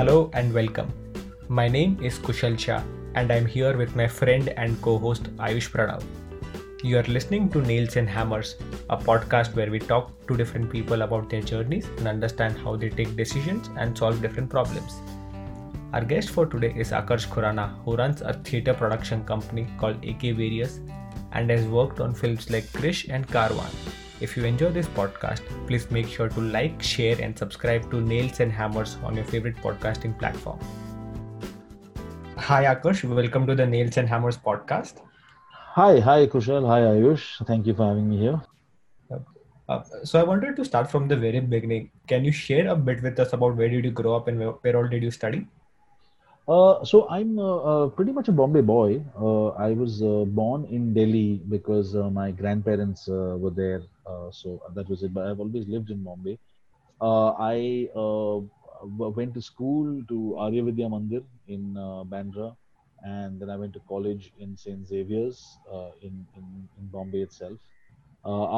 Hello and welcome. My name is Kushal Shah and I'm here with my friend and co-host Ayush Pranav. You are listening to Nails and Hammers, a podcast where we talk to different people about their journeys and understand how they take decisions and solve different problems. Our guest for today is Akarsh Khurana, who runs a theatre production company called Akvarious and has worked on films like Krish and Karwan. If you enjoy this podcast, please make sure to like, share, and subscribe to Nails and Hammers on your favorite podcasting platform. Hi, Akarsh. Welcome to the Nails and Hammers podcast. Hi, hi, Kushal. Hi, Ayush. Thank you for having me here. Uh, so I wanted to start from the very beginning. Can you share a bit with us about where did you grow up and where, where all did you study? Uh, so I'm uh, uh, pretty much a Bombay boy. Uh, I was uh, born in Delhi because my grandparents were there. so that was it. But I've always lived in Bombay. I went to school to Arya Vidya Mandir in Bandra, and then I went to college in St. Xavier's in, in, in Bombay itself.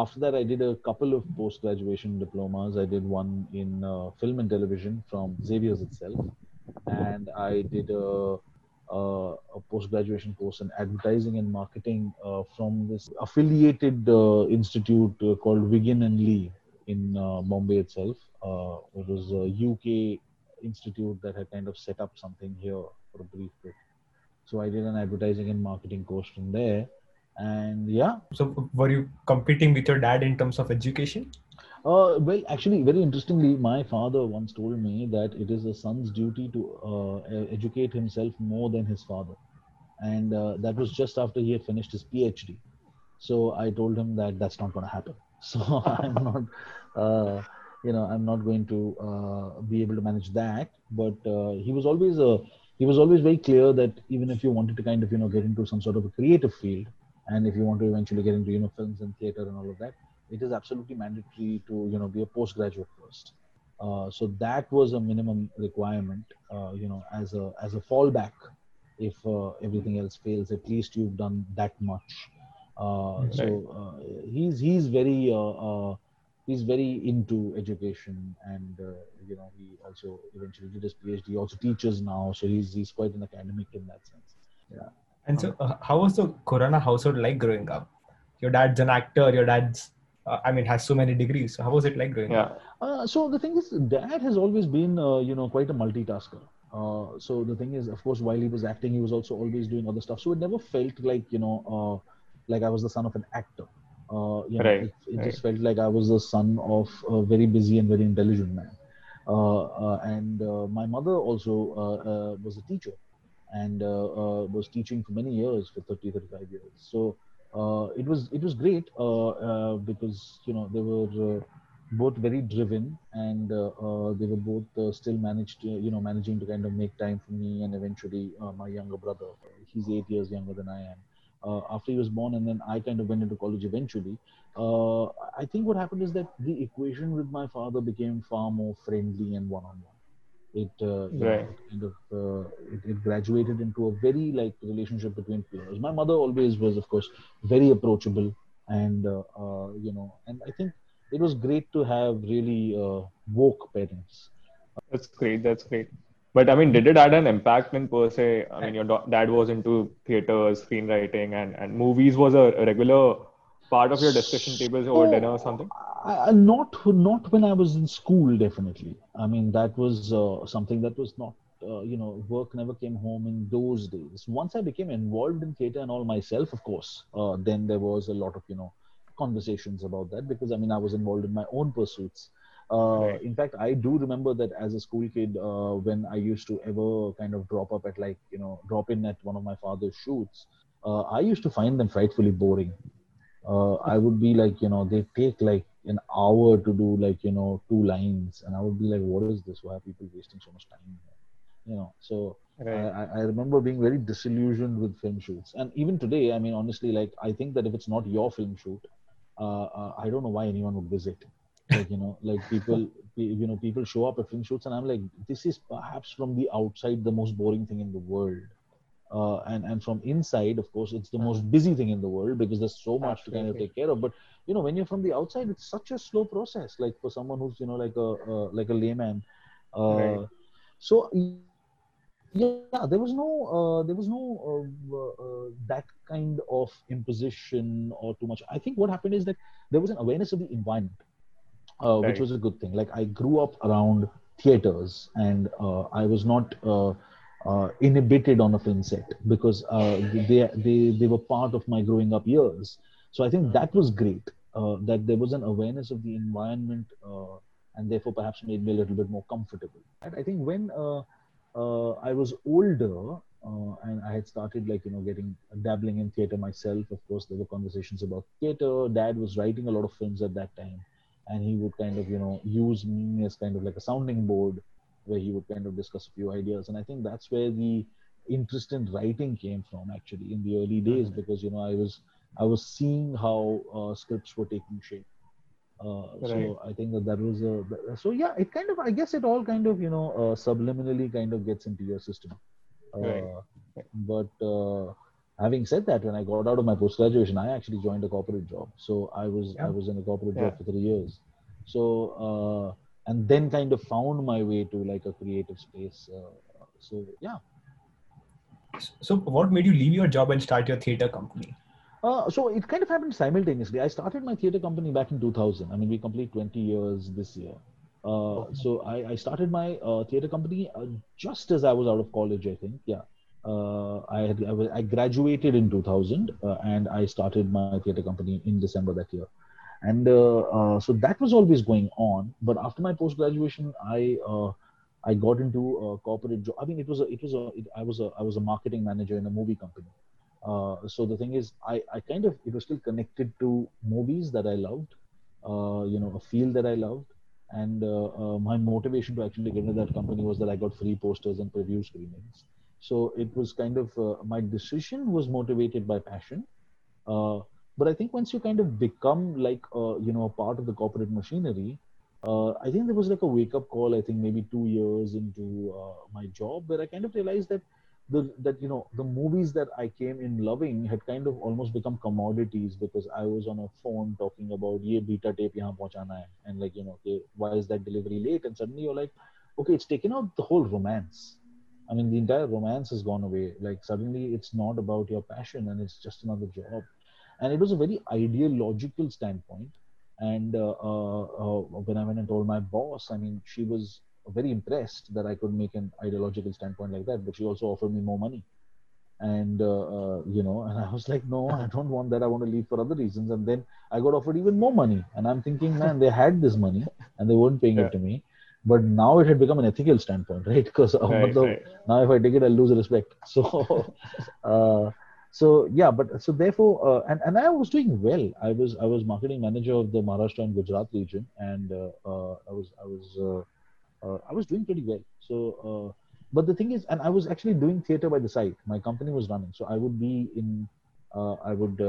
after that, I did a couple of post-graduation diplomas. I did one in film and television from Xavier's itself and I did a, a, a post graduation course in advertising and marketing uh, from this affiliated uh, institute uh, called Wigan and Leigh in uh, Bombay itself. Uh, it was a UK institute that had kind of set up something here for a brief bit. So I did an advertising and marketing course from there. And yeah. So were you competing with your dad in terms of education? Uh, well, actually, very interestingly, my father once told me that it is a son's duty to uh, educate himself more than his father. And uh, that was just after he had finished his PhD. So I told him that that's not going to happen. So I'm not, uh, you know, I'm not going to uh, be able to manage that. But uh, he was always a, he was always very clear that even if you wanted to kind of, you know, get into some sort of a creative field, and if you want to eventually get into, you know, films and theater and all of that, it is absolutely mandatory to you know be a postgraduate first. Uh, so that was a minimum requirement, uh, you know, as a as a fallback. If uh, everything else fails, at least you've done that much. Uh, right. So uh, he's he's very uh, he's very into education, and you know he also eventually did his PhD. He also teaches now, so he's he's quite an academic in that sense. Yeah. And so, how was the Khurana household like growing up? Your dad's an actor. Your dad's uh, I mean, has so many degrees. So how was it like growing yeah. up? Uh, so the thing is, dad has always been, uh, you know, quite a multitasker. Uh, so the thing is, of course, while he was acting, he was also always doing other stuff. So it never felt like, you know, uh, like I was the son of an actor. Uh, you know, right. it, it right. just felt like I was the son of a very busy and very intelligent man. and my mother also was a teacher and was teaching for many years, for 30, 35 years. So uh, it was it was great uh, uh, because you know they were both very driven and they were both still managed you know managing to kind of make time for me and eventually my younger brother. He's eight years younger than I am. Uh, after he was born and then I kind of went into college eventually. Uh, I think what happened is that the equation with my father became far more friendly and one-on-one it, uh, right. kind of uh, it, it, graduated into a very like relationship between peers. My mother always was, of course, very approachable, and uh, uh you know, and I think it was great to have really uh, woke parents. That's great. That's great. But I mean, did it add an impact in per se? I mean, your dad was into theaters, screenwriting, and and movies was a regular part of your discussion tables over dinner or something? Uh, not not when I was in school. Definitely. I mean, that was uh, something that was not. Uh, you know, work never came home in those days. Once I became involved in theatre and all myself, of course, uh, then there was a lot of you know conversations about that because I mean I was involved in my own pursuits. Uh, right. In fact, I do remember that as a school kid, uh, when I used to ever kind of drop up at like you know drop in at one of my father's shoots, uh, I used to find them frightfully boring uh, I would be like, you know, they take like an hour to do like, you know, two lines. And I would be like, what is this? Why are people wasting so much time here? You know, so right. I, I remember being very disillusioned with film shoots. And even today, I mean, honestly, like, I think that if it's not your film shoot, uh, uh, I don't know why anyone would visit. Like, you know, like people, you know, people show up at film shoots and I'm like, this is perhaps from the outside the most boring thing in the world uh, and and from inside of course it's the most uh-huh. busy thing in the world because there's so much Absolutely. to kind of take care of but you know when you're from the outside it's such a slow process like for someone who's you know like a uh, like a layman uh, right. so yeah, there was no uh, there was no uh, uh, that kind of imposition or too much. I think what happened is that there was an awareness of the environment, uh, Right. which was a good thing. Like I grew up around theaters, and uh, I was not uh, inhibited on a film set because uh, they they they were part of my growing up years. So I think that was great. Uh, that there was an awareness of the environment, uh, and therefore perhaps made me a little bit more comfortable. And I think when uh, uh, I was older and I had started like you know getting dabbling in theater myself. Of course, there were conversations about theater. Dad was writing a lot of films at that time, and he would kind of you know use me as kind of like a sounding board, where he would kind of discuss a few ideas. And I think that's where the interest in writing came from actually in the early days because you know I was I was seeing how uh, scripts were taking shape. Uh, Right. So I think that that was a so yeah. It kind of I guess it all kind of you know uh, subliminally kind of gets into your system. Uh, Right. But uh, having said that, when I got out of my post graduation, I actually joined a corporate job. So I was I was in a corporate Yeah. job for three years. So uh, and then kind of found my way to like a creative space. Uh, so yeah. So, what made you leave your job and start your theater company? Uh, so it kind of happened simultaneously. I started my theater company back in 2000. I mean, we complete 20 years this year. Uh, so I, I started my uh, theater company uh, just as I was out of college, I think. Yeah. Uh, I, had, I, was, I graduated in 2000 uh, and I started my theater company in December that year. And uh, uh, so that was always going on. But after my post graduation, I uh, I got into a corporate job. I mean, it was a, it was a, it, I was a, I was a marketing manager in a movie company. Uh, so the thing is, I, I kind of it was still connected to movies that I loved, uh, you know, a field that I loved, and uh, my motivation to actually get into that company was that I got free posters and preview screenings. So it was kind of my decision was motivated by passion, but I think once you kind of become like uh, you know a part of the corporate machinery, uh, I think there was like a wake up call. I think maybe two years into uh, my job where I kind of realized that the that you know the movies that I came in loving had kind of almost become commodities because I was on a phone talking about ye beta tape yahan pahunchana hai. And like you know okay, why is that delivery late? And suddenly you're like okay it's taken out the whole romance. I mean the entire romance has gone away. Like suddenly it's not about your passion and it's just another job and it was a very ideological standpoint and uh, uh, uh, when I went and told my boss I mean she was very impressed that I could make an ideological standpoint like that, but she also offered me more money. And, uh, uh, you know, and I was like, no, I don't want that. I want to leave for other reasons. And then I got offered even more money. And I'm thinking, man, they had this money and they weren't paying Yeah. it to me. But now it had become an ethical standpoint, right? Because Right, right. now if I take it, I'll lose respect. So, uh, so yeah, but so therefore, uh, and and I was doing well. I was I was marketing manager of the Maharashtra and Gujarat region, and uh, uh, I was I was uh, uh, I was doing pretty well. So, uh, but the thing is, and I was actually doing theater by the side. My company was running, so I would be in, I would,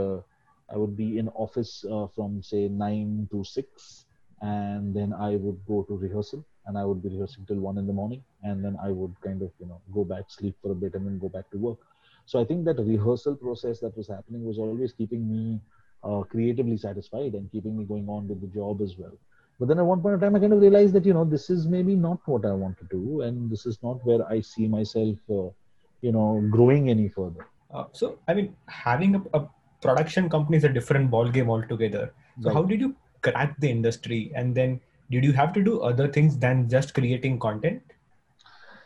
I would be in office from say nine to six, and then I would go to rehearsal, and I would be rehearsing till one in the morning, and then I would kind of you know go back, sleep for a bit, and then go back to work. So I think that rehearsal process that was happening was always keeping me uh, creatively satisfied and keeping me going on with the job as well. But then at one point in time, I kind of realized that you know this is maybe not what I want to do, and this is not where I see myself, uh, you know, growing any further. Uh, so, I mean, having a, a production company is a different ball game altogether. So, Right. how did you crack the industry? And then, did you have to do other things than just creating content?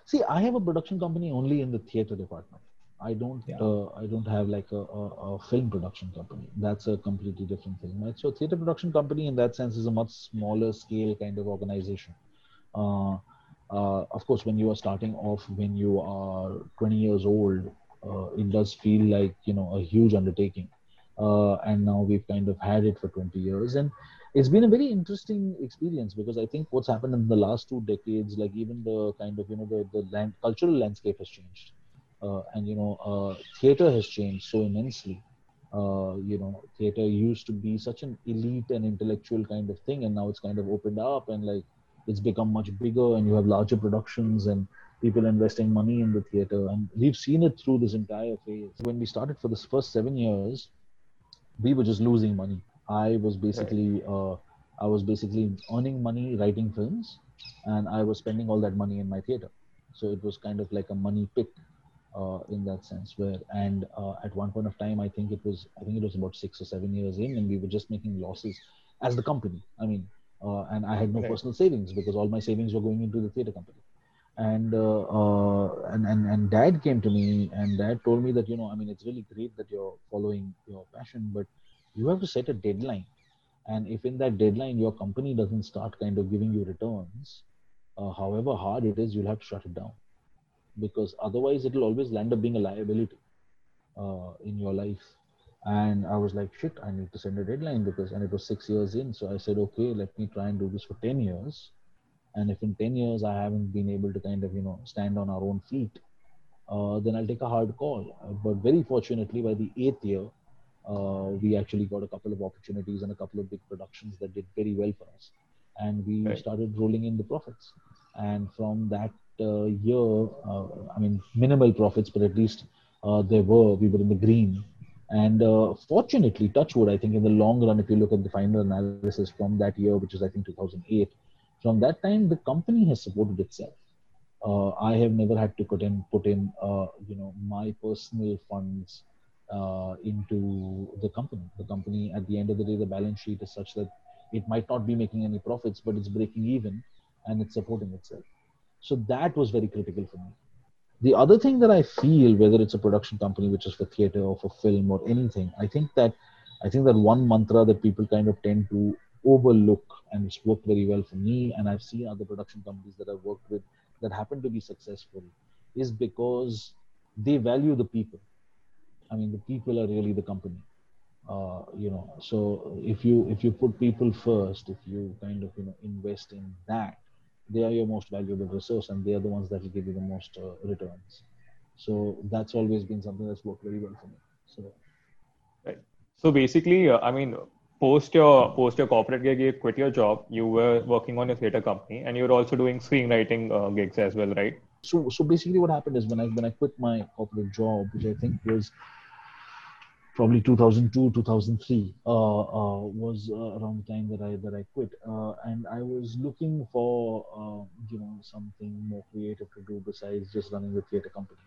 See, I have a production company only in the theater department. I don't. Yeah. Uh, I don't have like a, a, a film production company. That's a completely different thing, right? So, theater production company in that sense is a much smaller scale kind of organization. Uh, uh, of course, when you are starting off, when you are 20 years old, uh, it does feel like you know a huge undertaking. Uh, and now we've kind of had it for 20 years, and it's been a very interesting experience because I think what's happened in the last two decades, like even the kind of you know the the land, cultural landscape has changed, and you know uh, theater has changed so immensely. Uh, you know, theater used to be such an elite and intellectual kind of thing, and now it's kind of opened up and like it's become much bigger, and you have larger productions and people investing money in the theater, and we've seen it through this entire phase. When we started for this first seven years, we were just losing money. I was basically uh, I was basically earning money writing films, and I was spending all that money in my theater. So it was kind of like a money pit uh, in that sense. Where and uh, at one point of time, I think it was I think it was about six or seven years in, and we were just making losses as the company. I mean, uh, and I had no Right. personal savings because all my savings were going into the theater company. And, uh, uh, and and and dad came to me and dad told me that you know I mean it's really great that you're following your passion, but you have to set a deadline. And if in that deadline your company doesn't start kind of giving you returns, uh, however hard it is, you'll have to shut it down because otherwise it'll always land up being a liability uh, in your life. And I was like, shit, I need to send a deadline because, and it was six years in. So I said, okay, let me try and do this for 10 years. And if in 10 years I haven't been able to kind of, you know, stand on our own feet, uh, then I'll take a hard call. But very fortunately, by the eighth year, uh, we actually got a couple of opportunities and a couple of big productions that did very well for us. And we Right. started rolling in the profits. And from that year, uh, I mean, minimal profits, but at least uh, there were, we were in the green. And uh, fortunately, Touchwood, I think in the long run, if you look at the final analysis from that year, which is I think 2008, from that time, the company has supported itself. Uh, I have never had to put in put in uh, you know my personal funds uh, into the company. The company, at the end of the day, the balance sheet is such that it might not be making any profits, but it's breaking even and it's supporting itself. So that was very critical for me. The other thing that I feel, whether it's a production company which is for theater or for film or anything, I think that I think that one mantra that people kind of tend to overlook and it's worked very well for me, and I've seen other production companies that I've worked with that happen to be successful, is because they value the people. I mean, the people are really the company. Uh, you know, so if you if you put people first, if you kind of you know invest in that, they are your most valuable resource, and they are the ones that will give you the most uh, returns. So that's always been something that's worked very well for me. So So basically, uh, I mean, post your post your corporate gig, you quit your job. You were working on a theater company, and you were also doing screenwriting uh, gigs as well, right? so so basically what happened is when I when I quit my corporate job, which I think was probably 2002 2003 uh, uh, was uh, around the time that I that I quit. Uh, and I was looking for uh, you know something more creative to do besides just running the theater company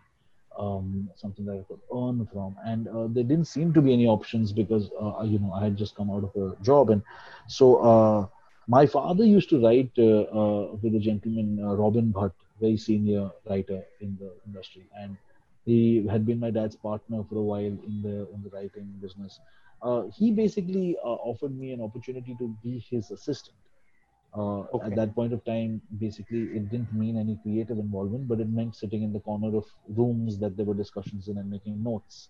um, something that I could earn from. And uh, there didn't seem to be any options because uh, you know I had just come out of a job. And so my father used to write with a gentleman Robin Bhatt very senior writer in the industry. And he had been my dad's partner for a while in the in the writing business. Uh, he basically uh, offered me an opportunity to be his assistant. Uh, Okay. At that point of time, basically, it didn't mean any creative involvement, but it meant sitting in the corner of rooms that there were discussions in and making notes.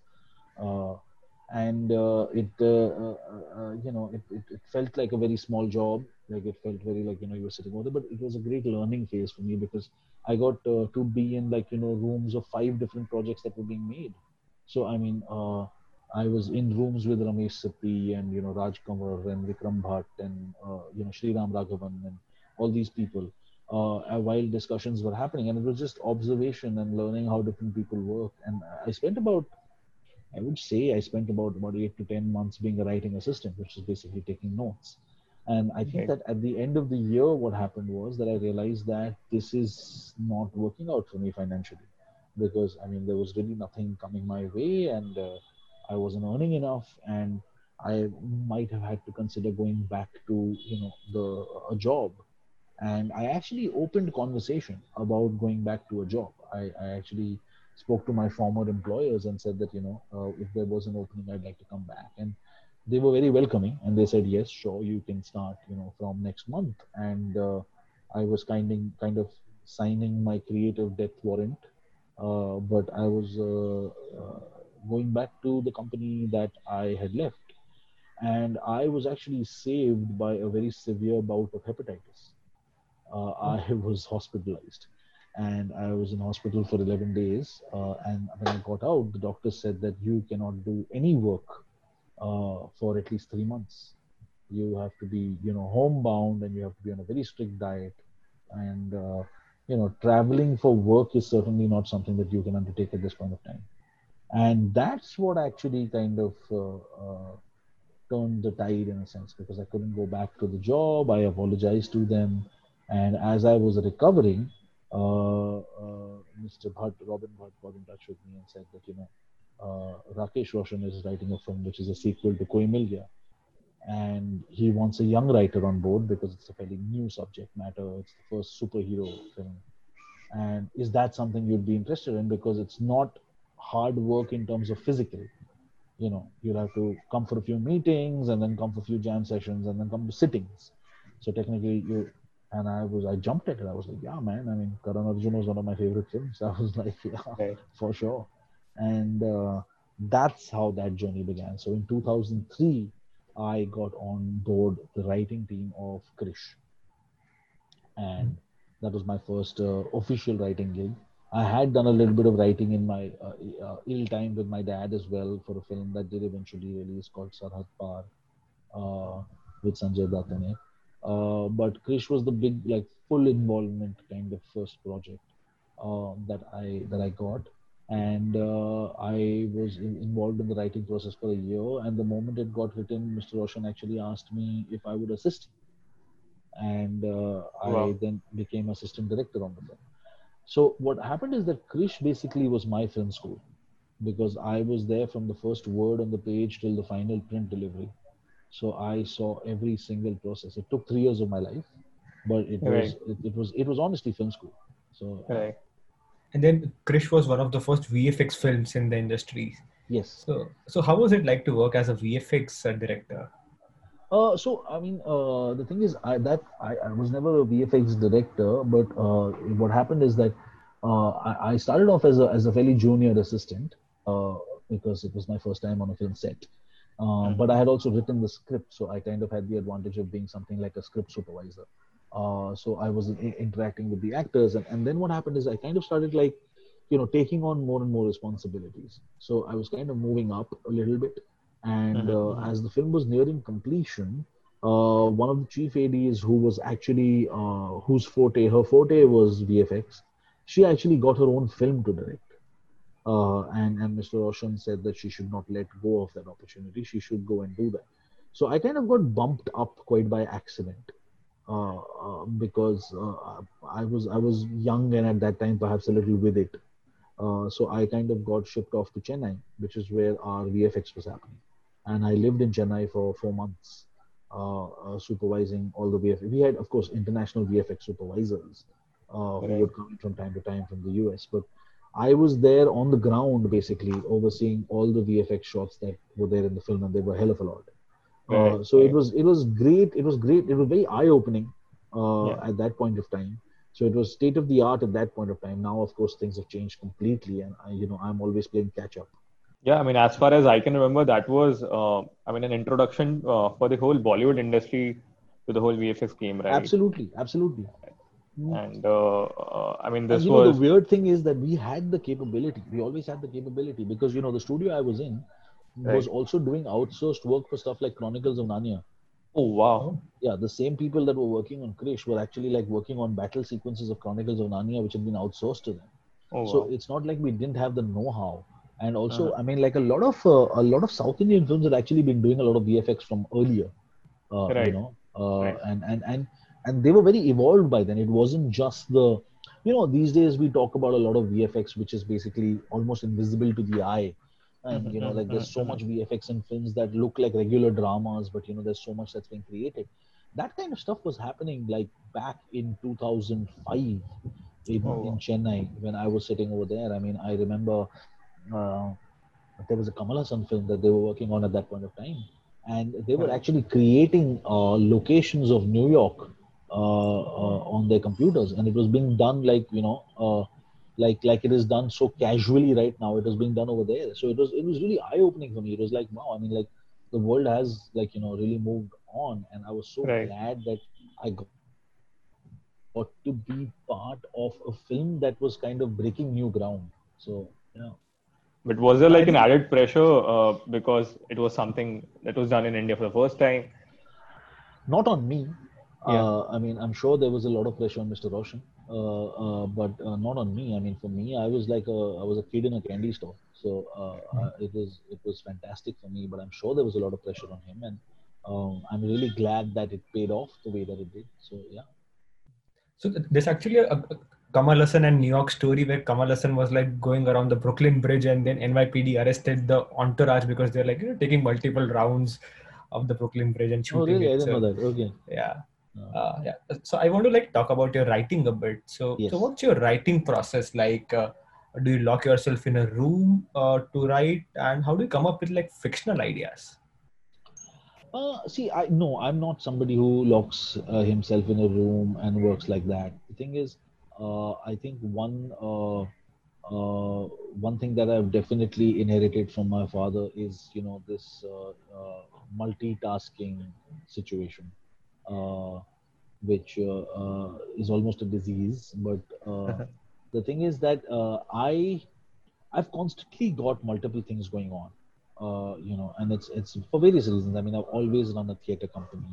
And uh, it, uh, uh, uh, you know, it, it, it felt like a very small job. Like it felt very like you know you were sitting over there, but it was a great learning phase for me because I got uh, to be in like you know rooms of five different projects that were being made. So I mean, I was in rooms with Ramesh Sippy and you know Raj Kanwar and Vikram Bhatt and you know Sriram Raghavan and all these people uh, while discussions were happening, and it was just observation and learning how different people work. And I spent about, I would say, I spent about about eight to ten months being a writing assistant, which is basically taking notes. And I think Okay. that at the end of the year, what happened was that I realized that this is not working out for me financially because I mean, there was really nothing coming my way and uh, I wasn't earning enough. And I might have had to consider going back to, you know, the a job. And I actually opened conversation about going back to a job. I, I actually spoke to my former employers and said that, you know, uh, if there was an opening, I'd like to come back. And they were very welcoming and they said yes sure you can start you know from next month. And uh, i was kind of kind of signing my creative death warrant uh, but i was uh, uh, going back to the company that i had left. And i was actually saved by a very severe bout of hepatitis. Uh, i was hospitalized and i was in hospital for 11 days uh, and when i got out the doctor said that you cannot do any work uh, for at least three months. You have to be, you know, homebound and you have to be on a very strict diet. And, uh, you know, traveling for work is certainly not something that you can undertake at this point of time. And that's what actually kind of uh, uh, turned the tide in a sense because I couldn't go back to the job. I apologized to them. And as I was recovering, Mr. Bhatt, Robin Bhatt, got in touch with me and said that you know uh, Rakesh Roshan is writing a film which is a sequel to Koi Mil Gaya, and he wants a young writer on board because it's a fairly new subject matter. It's the first superhero film, and is that something you'd be interested in? Because it's not hard work in terms of physical. You know, you'll have to come for a few meetings and then come for a few jam sessions and then come to sittings. So technically, you and I was I jumped at it. I was like, yeah, man. I mean, Karan Arjun was one of my favorite films. I was like, yeah, Right. for sure. And uh, that's how that journey began. So in 2003, I got on board the writing team of Krish, and that was my first uh, official writing gig. I had done a little bit of writing in my uh, uh, ill time with my dad as well for a film that did eventually release called Sarhad Par uh, with Sanjay Dutt in it. Uh, but Krish was the big, like, full involvement kind of first project uh, that I that I got, and uh, I was in- involved in the writing process for a year. And the moment it got written, Mr. Roshan actually asked me if I would assist, and uh, I then became assistant director on the film. So what happened is that Krish basically was my film school because I was there from the first word on the page till the final print delivery. So I saw every single process. It took three years of my life, but it was it, it was it was honestly film school. So Right. And then Krish was one of the first VFX films in the industry. yes. So, so how was it like to work as a VFX uh, director? Uh, so I mean, uh, the thing is, I that I, I was never a VFX director, but uh, what happened is that uh, I, I started off as a as a fairly junior assistant uh, because it was my first time on a film set. Uh, but I had also written the script, so I kind of had the advantage of being something like a script supervisor. Uh, so I was i- interacting with the actors, and, and then what happened is I kind of started like, you know, taking on more and more responsibilities. So I was kind of moving up a little bit, and Mhm, uh, as the film was nearing completion, uh, one of the chief ads who was actually uh, whose forte her forte was VFX, she actually got her own film to direct. Uh, and and Mr. Roshan said that she should not let go of that opportunity. She should go and do that. So I kind of got bumped up quite by accident uh, uh, because uh, I was I was young and at that time perhaps a little with it. Uh, so I kind of got shipped off to Chennai, which is where our VFX was happening, and I lived in Chennai for four months, uh, uh, supervising all the VFX. We had, of course, international VFX supervisors uh, who would come from time to time from the US, but I was there on the ground, basically overseeing all the VFX shots that were there in the film, and they were hell of a lot. Uh, Right, so it was it was great. It was great. It was very eye opening uh, Yeah. at that point of time. So it was state of the art at that point of time. Now, of course, things have changed completely, and I, you know I'm always playing catch up. Yeah, I mean, as far as I can remember, that was, uh, I mean, an introduction uh, for the whole Bollywood industry to the whole VFX game, right? Absolutely, absolutely. And uh, uh, I mean, And this you know the weird thing is that we had the capability. We always had the capability because you know the studio I was in was also doing outsourced work for stuff like Chronicles of Narnia. oh wow, Yeah, the same people that were working on Krish were actually like working on battle sequences of Chronicles of Narnia, which had been outsourced to them. oh so wow. it's not like we didn't have the know-how and also Uh-huh. i mean like a lot of uh, a lot of south indian films had actually been doing a lot of vfx from earlier uh, you know uh, Right. and and and and they were very evolved by then. It wasn't just the you know these days we talk about a lot of vfx which is basically almost invisible to the eye. And you know like there's so much vfx in films that look like regular dramas but you know there's so much that's being created. That kind of stuff was happening like back in 2005 in, Oh, in Chennai when I was sitting over there. I mean, I remember uh, there was a Kamal Haasan film that they were working on at that point of time, and they were actually creating uh, locations of New York on their computers, and it was being done like you know. Uh, like like it is done so casually right now it was being done over there so it was it was really eye opening for me it was like wow i mean like the world has like you know really moved on and i was so Right. glad that i got got to be part of a film that was kind of breaking new ground. So yeah, But was there like an added pressure uh, because it was something that was done in India for the first time? not on me. Yeah. Uh, I mean, I'm sure there was a lot of pressure on Mr. Roshan, uh, uh, but uh, not on me. I mean, for me, I was like a, I was a kid in a candy store, so uh, uh, it was it was fantastic for me. But I'm sure there was a lot of pressure on him, and um, I'm really glad that it paid off the way that it did. So yeah. So there's actually a, a Kamal Haasan and New York story where Kamal Haasan was like going around the Brooklyn Bridge and then NYPD arrested the entourage because they're like you know, taking multiple rounds of the Brooklyn Bridge and shooting oh, really? it. I didn't know that. Okay. Yeah. Uh, Uh, yeah. So I want to like talk about your writing a bit. So, Yes. so what's your writing process like? Uh, do you lock yourself in a room uh, to write, and how do you come up with like fictional ideas? Uh, see, I no, I'm not somebody who locks uh, himself in a room and works like that. The thing is, uh, I think one uh, uh, one thing that I've definitely inherited from my father is, you know, this uh, uh, multitasking situation, uh, which uh, uh, is almost a disease. But uh, the thing is that uh, I I've constantly got multiple things going on uh, you know, and it's it's for various reasons. I mean, I've always run a theater company.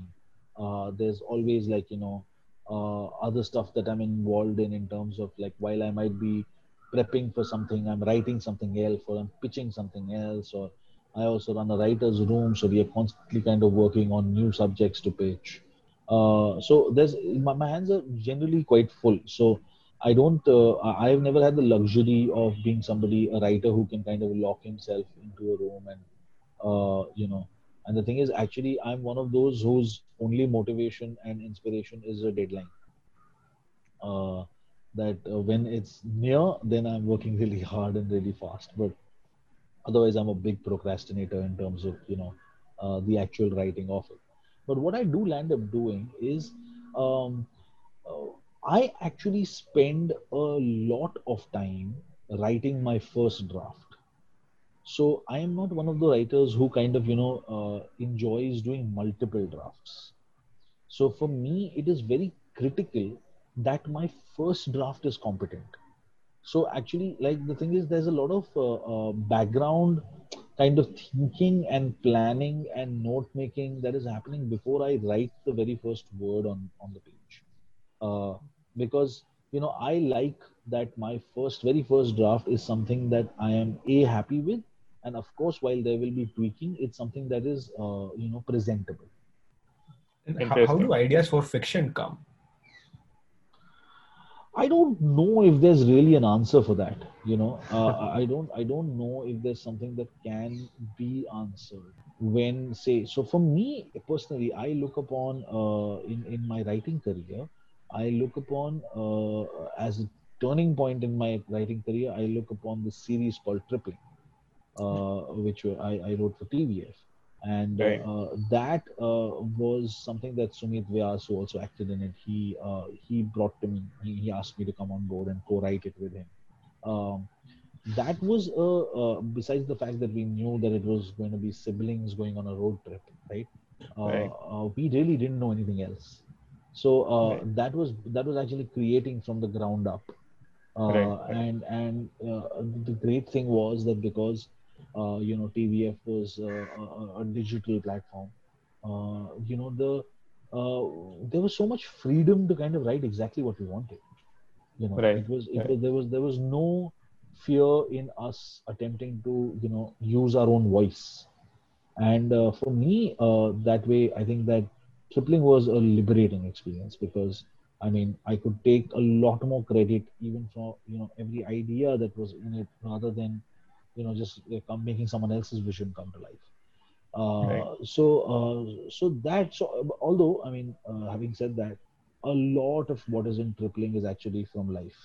Uh, there's always like you know uh, other stuff that I'm involved in in terms of like while I might be prepping for something, I'm writing something else, or I'm pitching something else, or I also run a writer's room, so we are constantly kind of working on new subjects to pitch. Uh, so there's my, my hands are generally quite full. So I don't. Uh, I've never had the luxury of being somebody, a writer who can kind of lock himself into a room and, uh, you know. And the thing is, actually, I'm one of those whose only motivation and inspiration is a deadline. Uh, that uh, when it's near, then I'm working really hard and really fast. But otherwise, I'm a big procrastinator in terms of you know uh, the actual writing of it. But what I do land up doing is. Um, uh, I actually spend a lot of time writing my first draft. So I am not one of the writers who kind of, you know, uh, enjoys doing multiple drafts. So for me, it is very critical that my first draft is competent. So actually, like the thing is, there's a lot of uh, uh, background kind of thinking and planning and note making that is happening before I write the very first word on on the page uh, because you know I like that my first very first draft is something that I am a happy with, and of course while there will be tweaking, it's something that is uh, you know presentable. And how, how do ideas for fiction come? I don't know if there's really an answer for that. You know, uh, I don't I don't know if there's something that can be answered when say so for me personally i look upon uh, in in my writing career i look upon uh, as a turning point in my writing career i look upon this series called tripling uh, which I, I wrote for tvf and Right. uh, that uh, was something that sumit vyas who also acted in it he uh, he brought to me he, he asked me to come on board and co-write it with him um, that was uh, uh, besides the fact that we knew that it was going to be siblings going on a road trip right, uh, Right. Uh, we really didn't know anything else so uh, Right. that was that was actually creating from the ground up uh, and and uh, the great thing was that because uh, you know tvf was uh, a, a- digital platform. Uh, you know the uh, there was so much freedom to kind of write exactly what we wanted. You know Right, it was it right. was there was there was no fear in us attempting to you know use our own voice. And uh, for me uh, that way i think that tripling was a liberating experience because i mean i could take a lot more credit even for you know every idea that was in it rather than you know just uh, come making someone else's vision come to life uh, Right. so uh, so that so although i mean uh, having said that a lot of what is in tripling is actually from life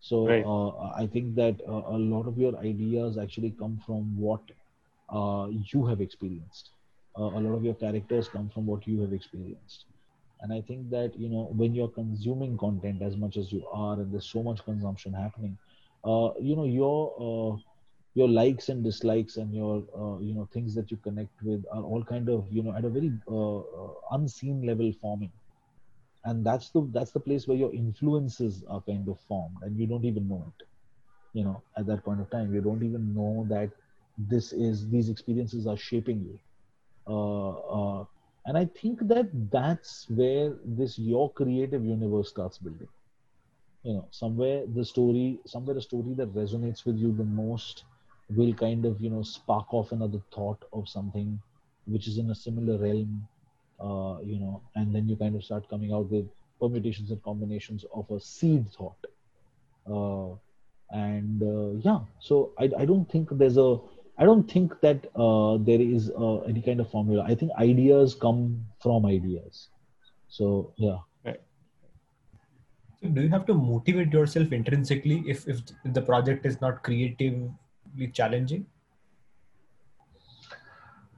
so Right. uh, i think that uh, a lot of your ideas actually come from what uh, you have experienced uh, a lot of your characters come from what you have experienced and i think that you know when you're consuming content as much as you are and there's so much consumption happening uh, you know your uh, your likes and dislikes and your uh, you know things that you connect with are all kind of you know at a very uh, uh, unseen level forming. And that's the that's the place where your influences are kind of formed and you don't even know it you know at that point of time. You don't even know that this is these experiences are shaping you. Uh, uh, and i think that that's where this your creative universe starts building. You know somewhere the story somewhere a story that resonates with you the most will kind of you know spark off another thought of something which is in a similar realm uh, you know and then you kind of start coming out with permutations and combinations of a seed thought. Uh, and uh, yeah so I, I don't think there's a i don't think that uh, there is uh, any kind of formula. I think ideas come from ideas. So yeah. Do you have to motivate yourself intrinsically if, if the project is not creatively challenging?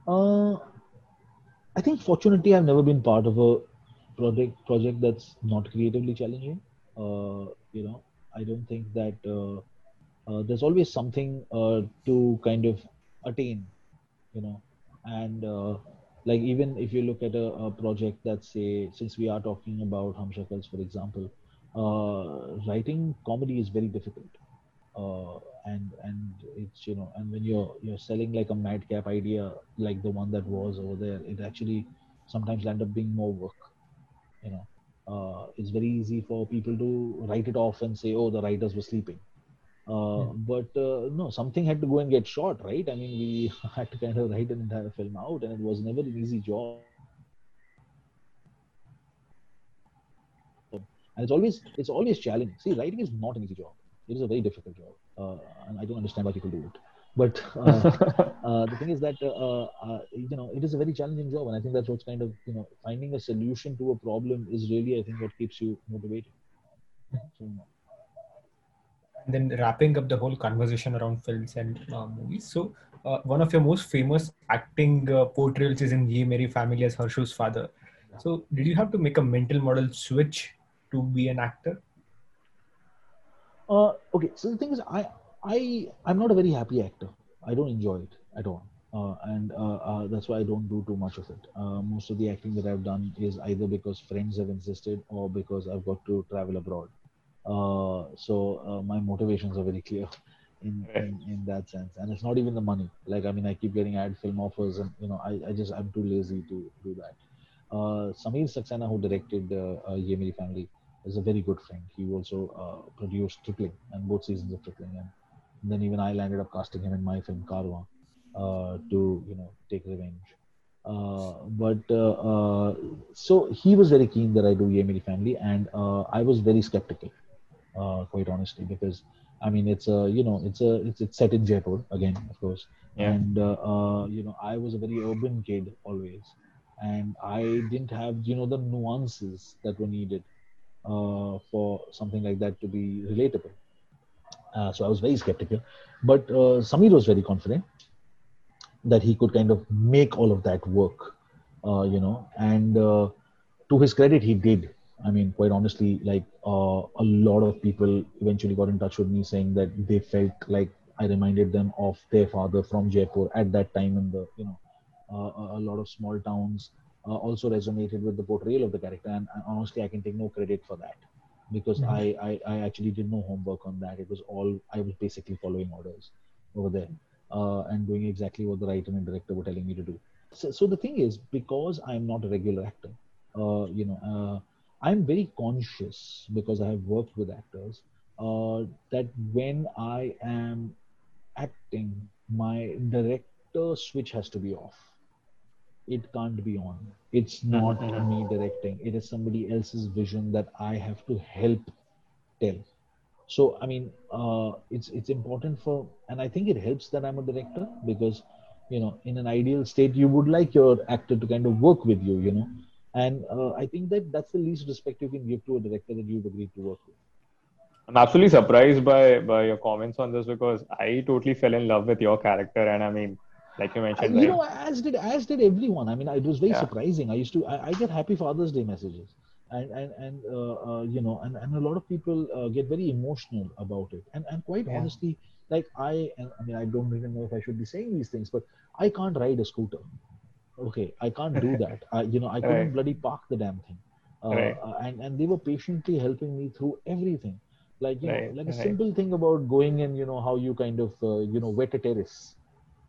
Uh, i think fortunately i've never been part of a project project that's not creatively challenging. Uh, you know I don't think that uh, uh, there's always something uh, to kind of attain, you know, and like even if you look at a, a, project that say since we are talking about Humshakals for example, writing comedy is very difficult. Uh, and and it's you know and when you're you're selling like a madcap idea like the one that was over there it actually sometimes end up being more work you know uh, it's very easy for people to write it off and say, "Oh, the writers were sleeping." Uh, hmm. But uh, no, something had to go and get shot, right? I mean, we had to kind of write an entire film out, and it was never an easy job. And it's always it's always challenging. See, writing is not an easy job. It is a very difficult job, uh, and I don't understand why people do it. But uh, uh, the thing is that uh, uh, you know it is a very challenging job, and I think that's what's kind of you know finding a solution to a problem is really I think what keeps you motivated. So, and then wrapping up the whole conversation around films and uh, movies. So uh, one of your most famous acting uh, portrayals is in Yeh Meri Family as Harshu's father. So did you have to make a mental model switch to be an actor? Uh, okay, so the thing is, I I I'm not a very happy actor. I don't enjoy it at all, uh, and uh, uh, that's why I don't do too much of it. Uh, most of the acting that I've done is either because friends have insisted or because I've got to travel abroad. Uh, so uh, my motivations are very clear in, in, in that sense, and it's not even the money. Like I mean, I keep getting ad film offers, and you know, I, I just I'm too lazy to do that. Sameer Saxena, who directed uh, Yeh Meri Family, is a very good friend. He also produced Tripling and both seasons of Tripling, and then even I landed up casting him in my film Karwa uh, to you know take revenge. Uh, but uh, uh so he was very keen that I do Yeh Meri Family, and uh, I was very skeptical, uh, quite honestly, because I mean it's a you know it's a it's, it's set in Jaipur again, of course, yeah. and you know I was a very urban kid always, and I didn't have you know the nuances that were needed for something like that to be relatable. Uh, so I was very skeptical. But uh, Sameer was very confident that he could kind of make all of that work, uh, you know. And uh, to his credit, he did. I mean, quite honestly, like uh, a lot of people eventually got in touch with me saying that they felt like I reminded them of their father from Jaipur at that time in the, you know, a lot of small towns also resonated with the portrayal of the character. And honestly, I can take no credit for that because mm-hmm. I, I, I actually did no homework on that. It was all I was basically following orders over there uh, and doing exactly what the writer and director were telling me to do. So, so the thing is, because I'm not a regular actor, uh, you know, uh, I'm very conscious because I have worked with actors uh, that when I am acting, my director switch has to be off it can't be on. It's not mm-hmm. me directing. It is somebody else's vision that i have to help tell. So i mean uh, it's it's important for and i think it helps that i'm a director because you know in an ideal state you would like your actor to kind of work with you you know. And uh, i think that that's the least respect you can give to a director that you've agreed to work with. I'm absolutely surprised by by your comments on this because i totally fell in love with your character. And i mean like you mentioned. you know, as did as did everyone. I mean, it was very yeah. surprising. I used to I, I, get Happy Father's Day messages, and and and uh, uh, you know, and, and a lot of people uh, get very emotional about it. And and quite yeah. honestly, like I I mean, I don't even know if I should be saying these things, but I can't ride a scooter. Okay, I can't do that. I, you know, I couldn't right. bloody park the damn thing. Uh, right. Uh, and and they were patiently helping me through everything like you right, know like a simple thing about going in you know how you kind of uh, you know wet a terrace.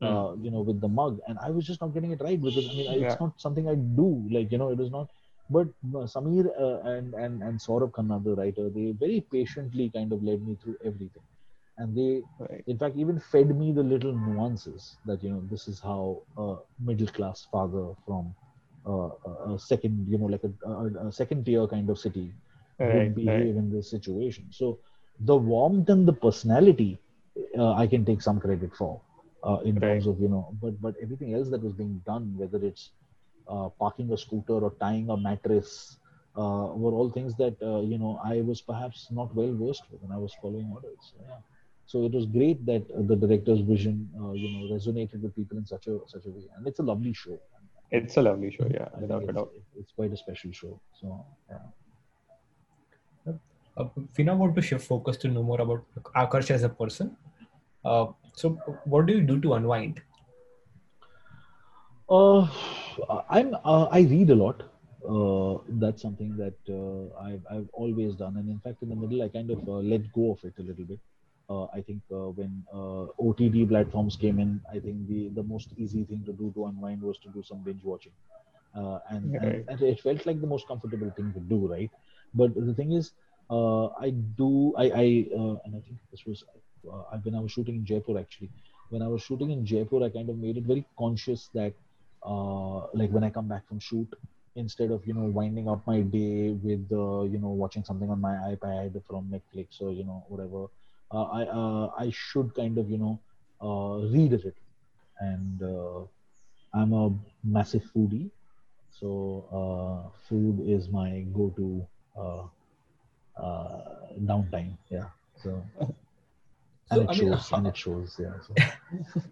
Uh, you know, with the mug, and I was just not getting it right because I mean, yeah. it's not something I do. Like you know, it is not. But uh, Sameer uh, and and and Saurabh Khanna, the writer, they very patiently kind of led me through everything, and they, right. in fact, even fed me the little nuances that you know this is how a middle class father from uh, a second, you know, like a, a, a, second tier kind of city right, would behave right. in this situation. So the warmth and the personality, uh, I can take some credit for. Uh, in Right. terms of you know, but but everything else that was being done, whether it's uh, parking a scooter or tying a mattress, uh, were all things that uh, you know I was perhaps not well versed with, and I was following orders. So, yeah. So it was great that uh, the director's vision, uh, you know, resonated with people in such a such a way, and it's a lovely show. It's a lovely show, yeah, I without a doubt. it's, it's quite a special show. So yeah. Uh, we now want to shift focus to know more about Akarsh as a person. Uh, so, what do you do to unwind? Uh, I'm uh, I read a lot. Uh, that's something that uh, I've I've always done, and in fact, in the middle, I kind of uh, let go of it a little bit. Uh, I think uh, when uh, OTT platforms came in, I think the the most easy thing to do to unwind was to do some binge watching, uh, and, and Right. and it felt like the most comfortable thing to do, right? But the thing is, uh, I do I I uh, and I think this was uh, when I was shooting in Jaipur actually. When I was shooting in Jaipur, I kind of made it very conscious that uh, like when I come back from shoot, instead of you know winding up my day with uh, you know watching something on my iPad from Netflix or you know whatever, uh, I uh, I should kind of you know uh, read a little, and uh, I'm a massive foodie, so uh, food is my go-to uh, downtime. Yeah, so. And So, it I mean, shows, how- and it shows, yeah. So.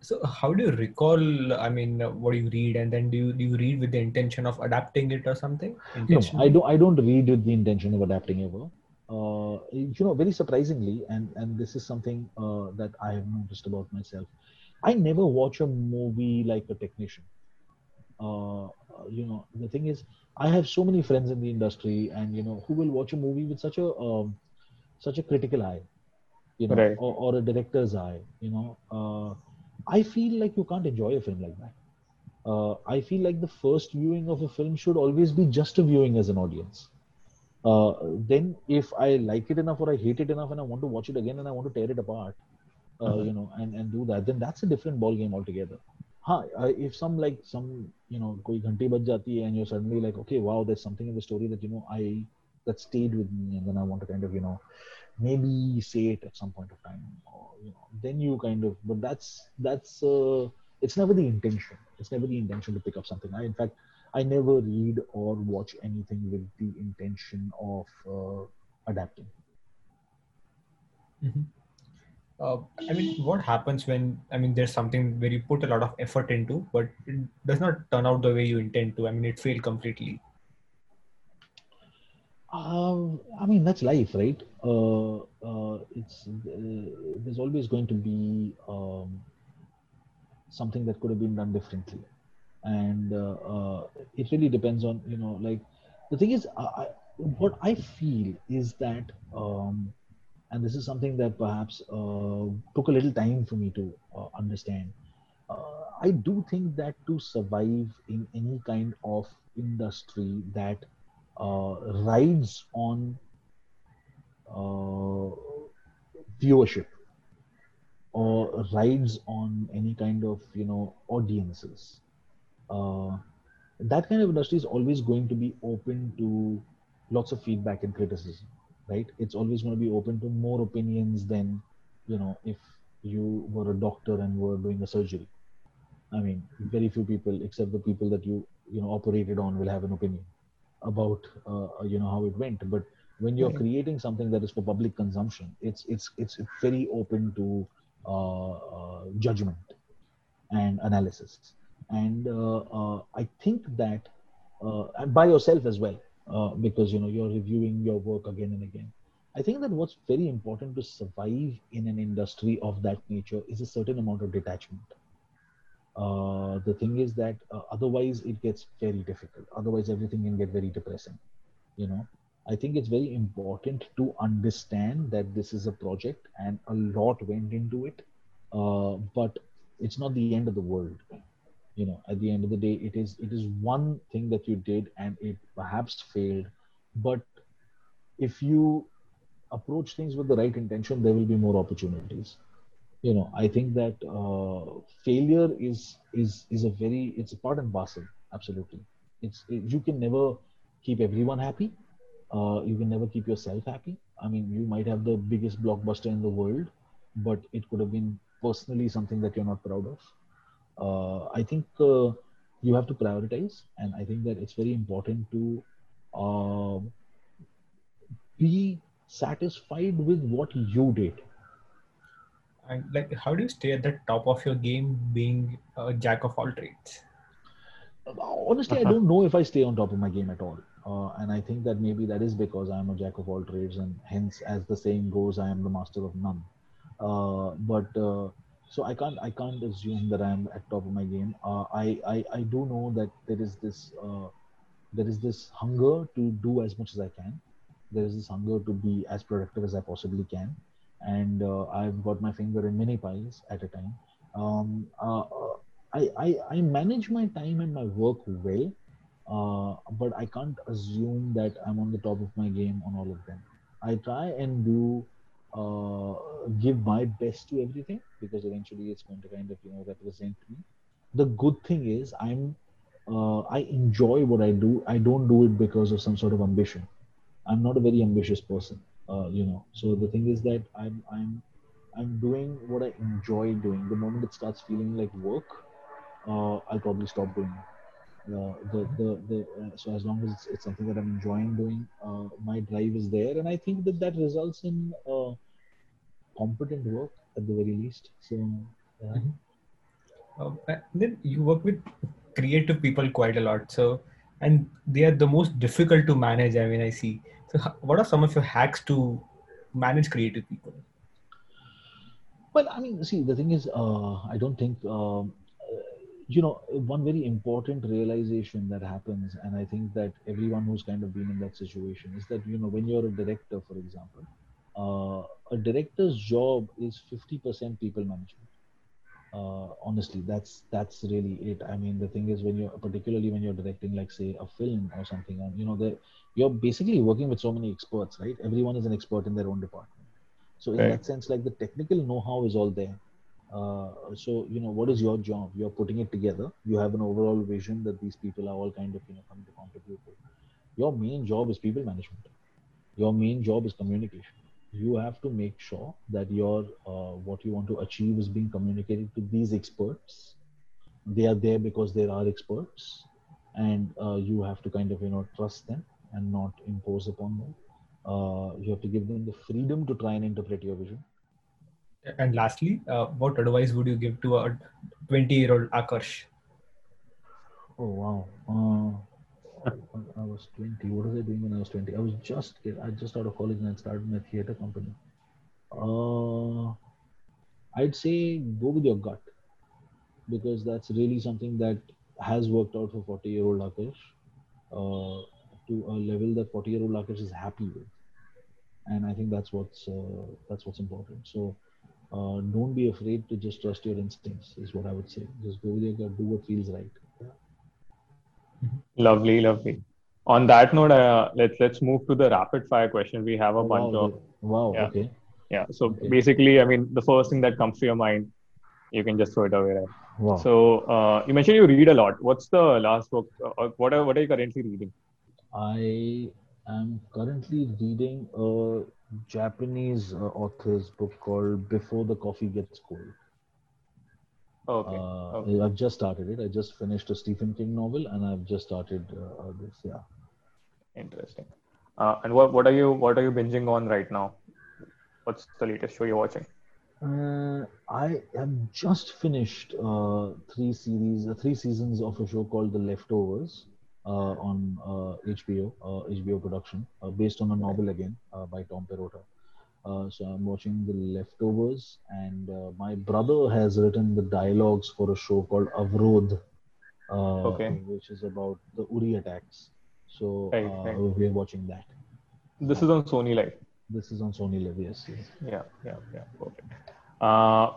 So, how do you recall? I mean, what do you read, and then do you do you read with the intention of adapting it or something? No, I don't. I don't read with the intention of adapting ever. Uh, you know, very surprisingly, and and this is something uh, that I have noticed about myself. I never watch a movie like a technician. Uh, you know, the thing is, I have so many friends in the industry, and you know, who will watch a movie with such a um, such a critical eye, you know, Right. or, or a director's eye. You know, uh, I feel like you can't enjoy a film like that. Uh, I feel like the first viewing of a film should always be just a viewing as an audience. Uh, then, if I like it enough or I hate it enough and I want to watch it again and I want to tear it apart, uh, Uh-huh. you know, and, and do that, then that's a different ball game altogether. Huh, uh, if some like some you know koi ghanti baj jati and you're suddenly like okay wow there's something in the story that you know I that stayed with me and then I want to kind of you know maybe say it at some point of time or you know then you kind of but that's that's uh, it's never the intention it's never the intention to pick up something i in fact i never read or watch anything with the intention of uh, adapting Mhm. Uh, I mean, what happens when I mean there's something where you put a lot of effort into, but it does not turn out the way you intend to. I mean, it failed completely. Um, I mean, that's life, right? Uh, uh, it's uh, there's always going to be um, something that could have been done differently, and uh, uh, it really depends on you know, like the thing is, I, what I feel is that, um, and this is something that perhaps uh, took a little time for me to understand. I do think that to survive in any kind of industry that rides on uh, viewership or rides on any kind of you know audiences. Uh, that kind of industry is always going to be open to lots of feedback and criticism right? It's always going to be open to more opinions than you know if you were a doctor and were doing a surgery. I mean very few people except the people that you you know operated on will have an opinion about uh, you know how it went. But when you're creating something that is for public consumption it's it's it's very open to uh, uh, judgment and analysis. And uh, uh, i think that uh, and by yourself as well uh, because you know you're reviewing your work again and again. I think that what's very important to survive in an industry of that nature is a certain amount of detachment uh, the thing is that uh, otherwise it gets very difficult. Otherwise everything can get very depressing you know. I think it's very important to understand that this is a project and a lot went into it uh, but it's not the end of the world you know. At the end of the day it is it is one thing that you did and it perhaps failed but if you approach things with the right intention there will be more opportunities you know i think that uh, failure is is is a very it's a part and parcel absolutely it's it, you can never keep everyone happy uh, you can never keep yourself happy I mean, you might have the biggest blockbuster in the world, but it could have been personally something that you're not proud of. Uh, I think uh, you have to prioritize, and I think that it's very important to uh, be satisfied with what you did. And like, how do you stay at the top of your game, being a jack of all trades? Honestly, I don't know if I stay on top of my game at all. Uh, and I think that maybe that is because I am a jack of all trades, and hence, as the saying goes, I am the master of none. Uh, but uh, so I can't I can't assume that I am at top of my game. Uh, I, I I do know that there is this uh, there is this hunger to do as much as I can. There is this hunger to be as productive as I possibly can, and uh, I've got my finger in many pies at a time. Um, I, I I manage my time and my work well uh, but I can't assume that I'm on the top of my game on all of them. I try and do uh, give my best to everything because eventually it's going to kind of you know represent me. The good thing is I'm uh, I enjoy what I do. I don't do it because of some sort of ambition. I'm not a very ambitious person, uh, you know. So the thing is that I'm I'm I'm doing what I enjoy doing. The moment it starts feeling like work, uh, I'll probably stop doing it uh, the the, the uh, so as long as it's, it's something that I'm enjoying doing, uh, my drive is there, and I think that that results in competent work at the very least. So, yeah. Mm-hmm. then you work with creative people quite a lot. So, and they are the most difficult to manage. I mean, I see. So, what are some of your hacks to manage creative people? Well, I mean, see, the thing is, uh, I don't think um, you know one very important realization that happens and i think that everyone who's kind of been in that situation is that you know when you're a director for example uh, a director's job is 50% people management uh, honestly that's that's really it i mean the thing is when you're particularly when you're directing like say a film or something and you know you're basically working with so many experts right? Everyone is an expert in their own department. So in right. that sense like the technical know-how is all there. Uh, so you know what is your job? You're putting it together. You have an overall vision that these people are all kind of you know coming to contribute to. Your main job is people management. Your main job is communication. You have to make sure that your uh, what you want to achieve is being communicated to these experts. They are there because they are experts and uh, you have to kind of you know trust them and not impose upon them uh, you have to give them the freedom to try and interpret your vision and lastly, uh, what advice would you give to a 20 year old Akarsh? Oh, wow. Uh, I was 20. What was I doing when I was 20? I was just, I just out of college and I started my theater company. Uh, I'd say go with your gut because that's really something that has worked out for 40 year old Akarsh uh, to a level that 40 year old is happy with. And I think that's what's uh, that's what's important. So uh, don't be afraid to just trust your instincts is what i would say just go with your gut do what feels right lovely lovely on that note uh, let's let's move to the rapid fire question we have a bunch wow. of wow yeah. okay yeah so okay. basically i mean the first thing that comes to your mind you can just throw it away right wow. so uh, you mentioned you read a lot what's the last book uh, what are what are you currently reading i am currently reading a Japanese uh, author's book called Before the Coffee Gets Cold. Okay. Uh, okay. I've just started it. I just finished a Stephen King novel, and I've just started uh, this. Yeah. Interesting. Uh, and what what are you what are you binging on right now? What's the latest show you're watching? Uh, I have just finished uh, three series, three seasons of a show called The Leftovers. Uh, on HBO, uh, HBO uh, production, based on a novel again by Tom Perrotta. so I'm watching The Leftovers, and my brother has written the dialogues for a show called Avrodh, okay. which is about the Uri attacks. So right, right. we're watching that. This is on SonyLIV. This is on SonyLIV, yes. yes. Yeah, yeah, yeah. Perfect. Uh,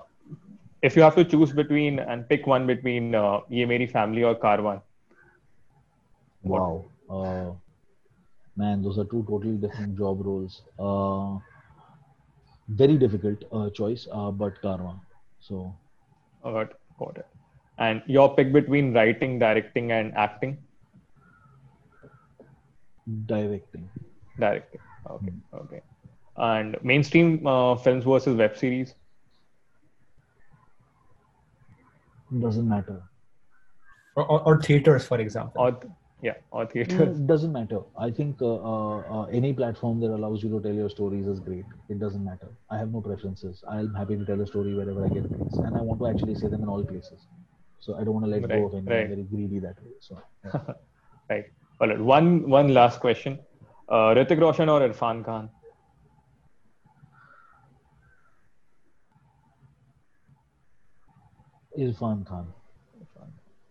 if you have to choose between and pick one between uh, Yeh Meri Family or Karwaan, Wow. Uh, man, those are two totally different job roles. Uh, very difficult uh, choice, uh, but Karwaan. So. Got, got it. And your pick between writing, directing, and acting? Directing. Directing. Okay. Mm. Okay. and mainstream uh, films versus web series? Doesn't matter. Or, or, or theaters, for example. Or yeah, or Mm, theaters. doesn't matter. I think uh, uh, uh, any platform that allows you to tell your stories is great. It doesn't matter. I have no preferences. I'm happy to tell a story wherever I get a place, and I want to actually say them in all places. So I don't want to let Right, go of any. right. I'm very greedy that way. So yeah. Right. All right. One one last question. Uh, Hrithik Roshan or Irrfan Khan? Irrfan Khan.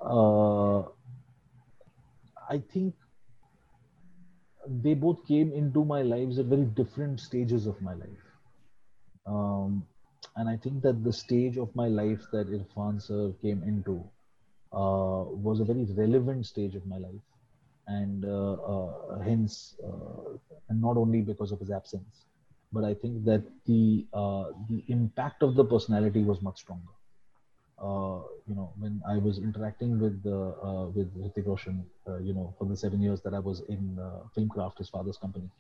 Uh, I think they both came into my lives at very different stages of my life. Um, and I think that the stage of my life that Irrfan sir came into uh, was a very relevant stage of my life. And uh, uh, hence, uh, and not only because of his absence, but I think that the uh, the impact of the personality was much stronger you know, when I was interacting with uh, uh, with Hrithik Roshan, uh, you know, for the seven years that I was in uh, FilmKraft, his father's company,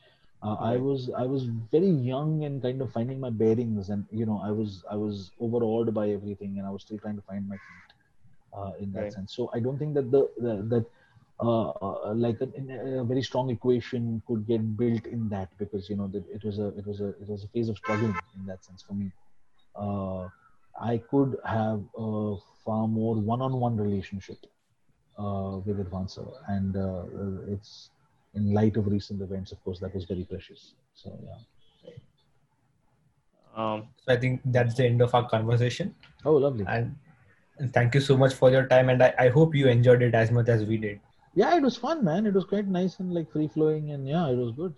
uh, I was I was very young and kind of finding my bearings, and you know, I was I was overawed by everything, and I was still trying to find my feet uh, in that Right. sense. So I don't think that the, the that uh, uh, like a, in a a very strong equation could get built in that because you know that it was a it was a it was a phase of struggling in that sense for me. I could have a far more one-on-one relationship uh, with Irrfan sir, and uh, uh, it's in light of recent events, of course, that was very precious. So yeah. Um, So I think that's the end of our conversation. Oh, lovely. And, and thank you so much for your time. And I, I hope you enjoyed it as much as we did. Yeah, it was fun, man. It was quite nice and like free flowing, and yeah, it was good.